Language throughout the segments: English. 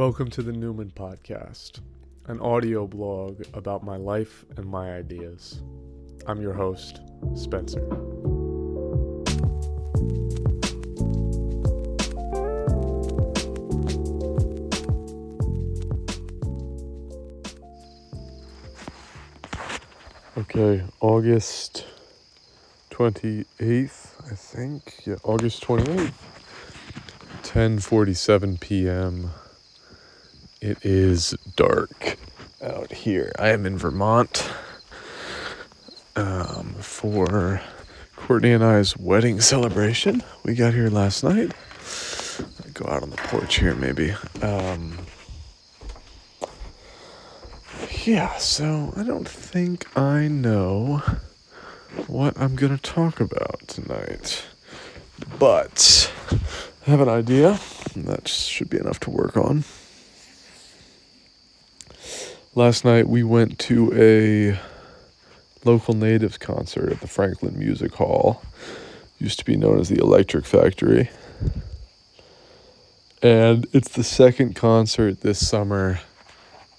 Welcome to the Newman Podcast, an audio blog about my life and my ideas. I'm your host, Spencer. Okay, August 28th, I think. Yeah, August 28th. 10:47 p.m. It is dark out here. I am in Vermont um, for Courtney and I's wedding celebration. We got here last night. I go out on the porch here, maybe. Um, yeah, so I don't think I know what I'm going to talk about tonight. But I have an idea. That should be enough to work on. Last night we went to a local natives concert at the Franklin Music Hall. Used to be known as the Electric Factory. And it's the second concert this summer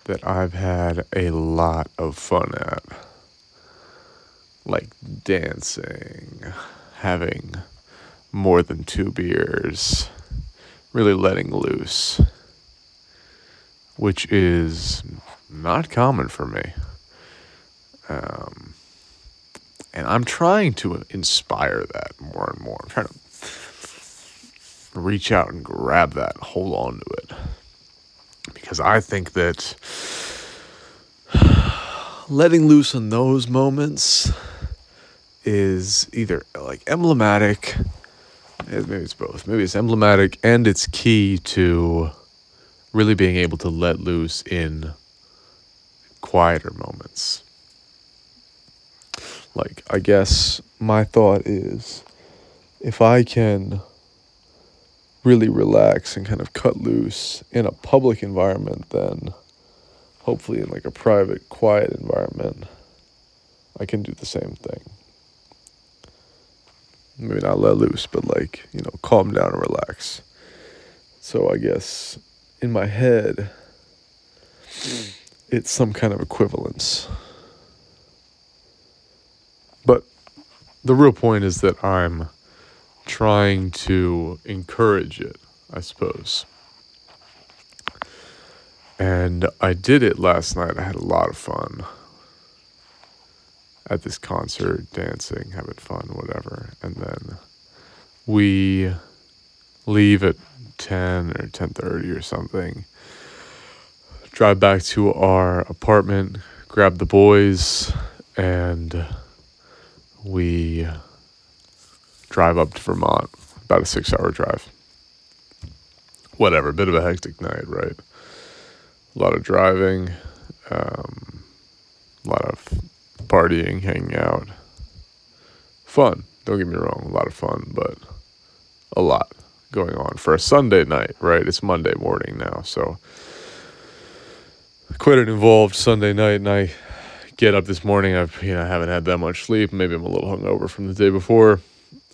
that I've had a lot of fun at. Like dancing, having more than two beers, really letting loose, which is not common for me. Um, and I'm trying to inspire that more and more. I'm trying to reach out and grab that, hold on to it. Because I think that letting loose on those moments is either like emblematic, maybe it's both. Maybe it's emblematic and it's key to really being able to let loose in quieter moments. Like, I guess my thought is if I can really relax and kind of cut loose in a public environment, then hopefully in like a private, quiet environment, I can do the same thing. Maybe not let loose, but like, you know, calm down and relax. So I guess in my head, it's some kind of equivalence. But the real point is that I'm trying to encourage it, I suppose. And I did it last night. I had a lot of fun at this concert, dancing, having fun, whatever. And then we leave at 10 or 10:30 or something drive back to our apartment, grab the boys, and we drive up to Vermont. About a six hour drive. Whatever, a bit of a hectic night, right? A lot of driving, um, a lot of partying, hanging out. Fun, don't get me wrong, a lot of fun, but a lot going on for a Sunday night, right? It's Monday morning now, so quite an involved Sunday night, and I get up this morning. I've you know haven't had that much sleep. Maybe I'm a little hungover from the day before,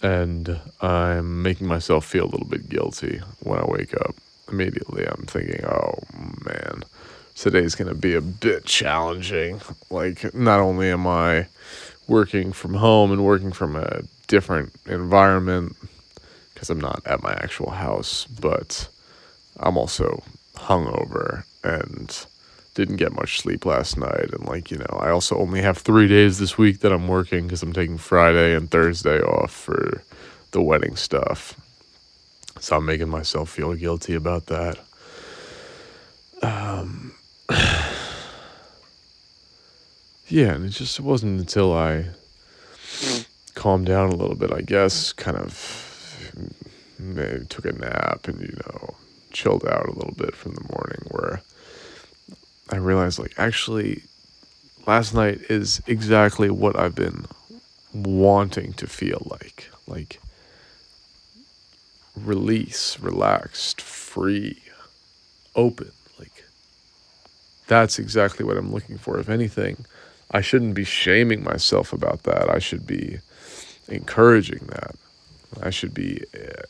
and I'm making myself feel a little bit guilty when I wake up. Immediately, I'm thinking, oh man, today's gonna be a bit challenging. Like, not only am I working from home and working from a different environment because I'm not at my actual house, but I'm also hungover and didn't get much sleep last night and like you know i also only have three days this week that i'm working because i'm taking friday and thursday off for the wedding stuff. So i'm making myself feel guilty about that. Um yeah and it just wasn't until i calmed down a little bit i guess kind of maybe took a nap and you know chilled out a little bit from the morning where I realized like actually last night is exactly what I've been wanting to feel like. Like release, relaxed, free, open. Like that's exactly what I'm looking for. If anything, I shouldn't be shaming myself about that. I should be encouraging that. I should be uh,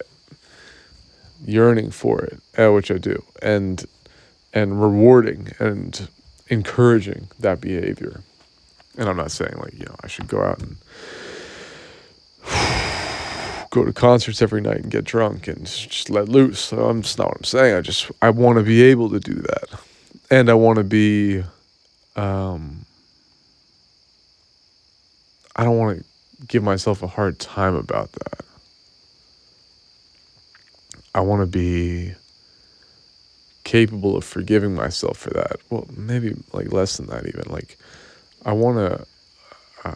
yearning for it, uh, which I do. And and rewarding and encouraging that behavior. And I'm not saying like, you know, I should go out and go to concerts every night and get drunk and just let loose. So I'm just not what I'm saying. I just I want to be able to do that. And I want to be um I don't want to give myself a hard time about that. I want to be capable of forgiving myself for that. Well, maybe like less than that even. Like I want to uh,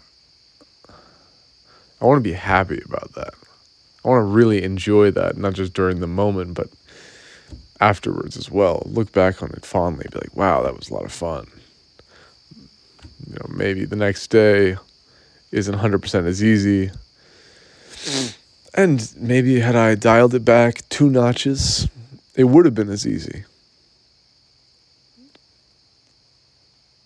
I want to be happy about that. I want to really enjoy that not just during the moment but afterwards as well. Look back on it fondly, be like, "Wow, that was a lot of fun." You know, maybe the next day isn't 100% as easy. And maybe had I dialed it back two notches, it would have been as easy.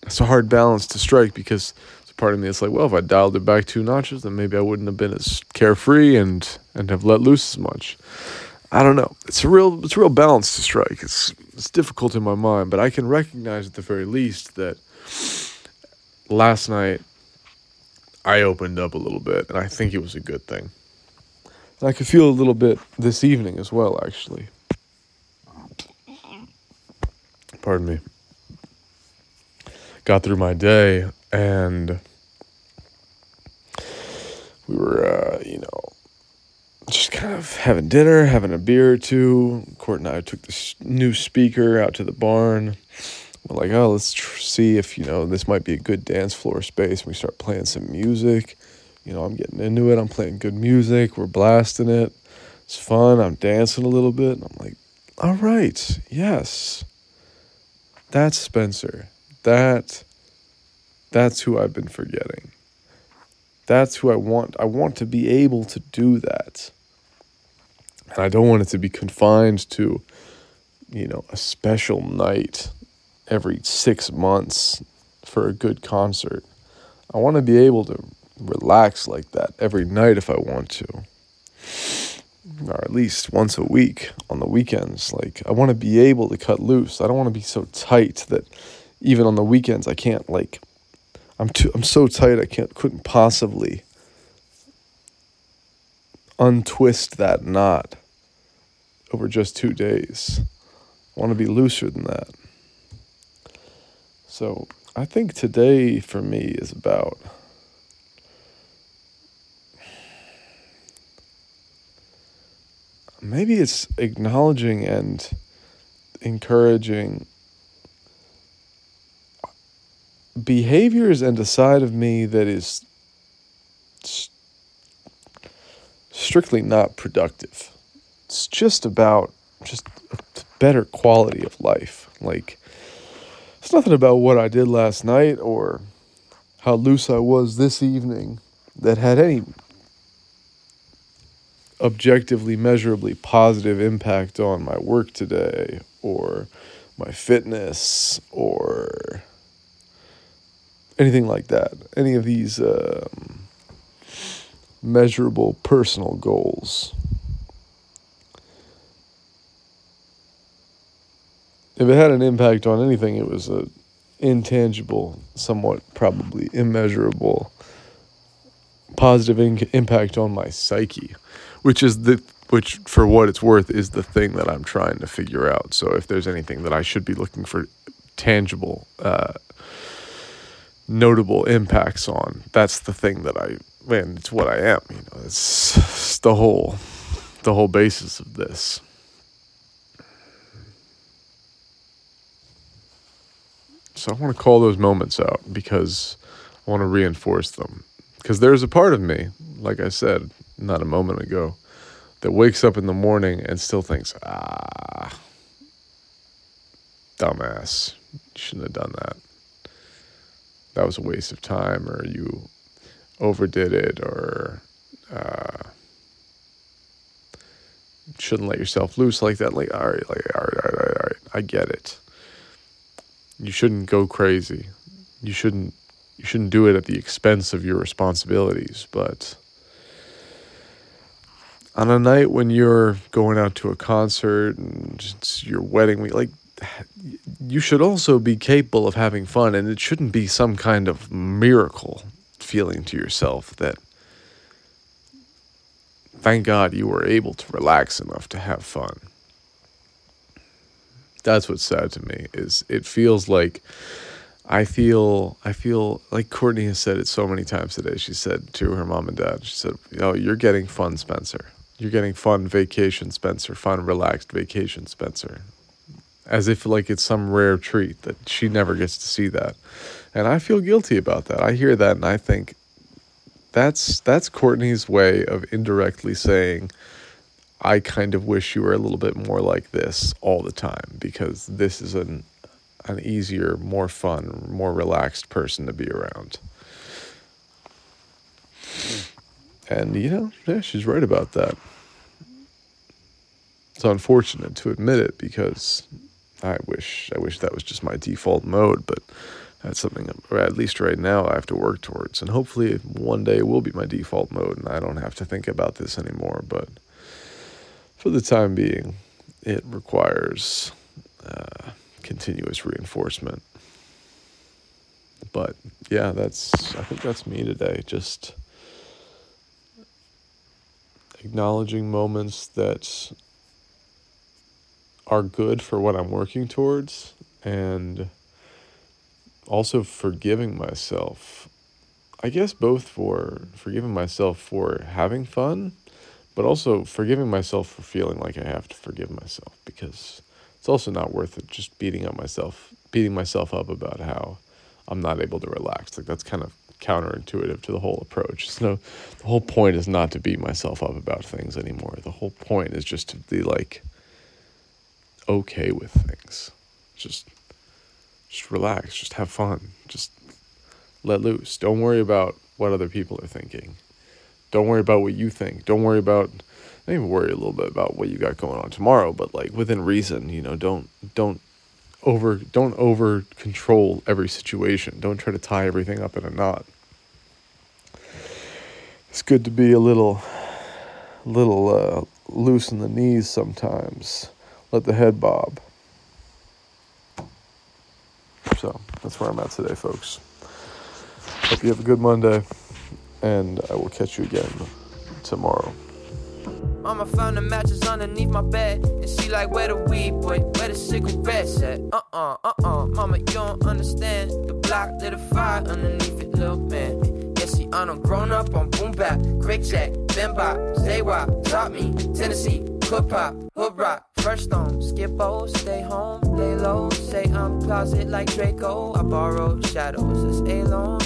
It's a hard balance to strike because it's a part of me that's like, well, if I dialed it back two notches, then maybe I wouldn't have been as carefree and and have let loose as much. I don't know. It's a real it's a real balance to strike. It's it's difficult in my mind, but I can recognize at the very least that last night I opened up a little bit, and I think it was a good thing. And I could feel a little bit this evening as well, actually. Pardon me. Got through my day, and we were, uh, you know, just kind of having dinner, having a beer or two. Court and I took this new speaker out to the barn. We're like, oh, let's tr- see if, you know, this might be a good dance floor space. And we start playing some music you know, I'm getting into it. I'm playing good music. We're blasting it. It's fun. I'm dancing a little bit. And I'm like, all right, yes. That's Spencer. That that's who I've been forgetting. That's who I want. I want to be able to do that. And I don't want it to be confined to, you know, a special night every six months for a good concert. I want to be able to relax like that every night if I want to. Or at least once a week on the weekends. Like I want to be able to cut loose. I don't want to be so tight that even on the weekends I can't like I'm too I'm so tight I can't couldn't possibly untwist that knot over just 2 days. I want to be looser than that. So, I think today for me is about maybe it's acknowledging and encouraging behaviors and a side of me that is strictly not productive. It's just about just better quality of life. Like it's nothing about what I did last night or how loose I was this evening that had any objectively measurably positive impact on my work today or my fitness or anything like that any of these um, measurable personal goals if it had an impact on anything it was a intangible somewhat probably immeasurable positive in- impact on my psyche which is the which for what it's worth is the thing that I'm trying to figure out. So if there's anything that I should be looking for tangible uh, notable impacts on, that's the thing that I man, it's what I am, you know. It's, it's the whole the whole basis of this. So I want to call those moments out because I want to reinforce them. Because there's a part of me, like I said, not a moment ago that wakes up in the morning and still thinks, ah, dumbass, shouldn't have done that. That was a waste of time, or you overdid it, or uh, shouldn't let yourself loose like that. Like, all right, like, all right, all right, all right, I get it. You shouldn't go crazy. You shouldn't. You shouldn't do it at the expense of your responsibilities, but on a night when you're going out to a concert and it's your wedding week, like you should also be capable of having fun, and it shouldn't be some kind of miracle feeling to yourself that thank God you were able to relax enough to have fun. That's what's sad to me is it feels like I feel I feel like Courtney has said it so many times today. She said to her mom and dad, she said, "Oh, you're getting fun, Spencer. You're getting fun vacation, Spencer. Fun, relaxed vacation, Spencer." As if like it's some rare treat that she never gets to see that. And I feel guilty about that. I hear that and I think that's that's Courtney's way of indirectly saying I kind of wish you were a little bit more like this all the time because this is an an easier, more fun, more relaxed person to be around. And you know, yeah, she's right about that. It's unfortunate to admit it because I wish I wish that was just my default mode, but that's something at least right now I have to work towards. And hopefully one day it will be my default mode and I don't have to think about this anymore, but for the time being, it requires uh, continuous reinforcement. But yeah, that's I think that's me today. Just acknowledging moments that are good for what I'm working towards and also forgiving myself. I guess both for forgiving myself for having fun, but also forgiving myself for feeling like I have to forgive myself because it's also not worth it just beating up myself, beating myself up about how I'm not able to relax. Like that's kind of counterintuitive to the whole approach. So the whole point is not to beat myself up about things anymore. The whole point is just to be like okay with things. Just just relax, just have fun, just let loose. Don't worry about what other people are thinking. Don't worry about what you think. Don't worry about even worry a little bit about what you got going on tomorrow, but like within reason, you know, don't don't over don't over control every situation. Don't try to tie everything up in a knot. It's good to be a little little uh, loose in the knees sometimes. Let the head bob. So that's where I'm at today, folks. Hope you have a good Monday, and I will catch you again tomorrow. Mama found the matches underneath my bed. And she like, where the weed, boy? Where the cigarettes at? Uh-uh, uh-uh. Mama, you don't understand. The block lit a fire underneath it, little man. Yeah, a grown up on boom bap, bop, stay taught me, Tennessee, hood pop, hood rock, first on, skippo, stay home, lay low, say I'm closet like Draco. I borrow shadows, it's A-Lone.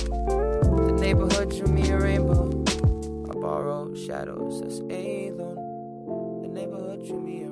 The neighborhood drew me a rainbow. I borrow shadows, that's A-Lone The neighborhood drew me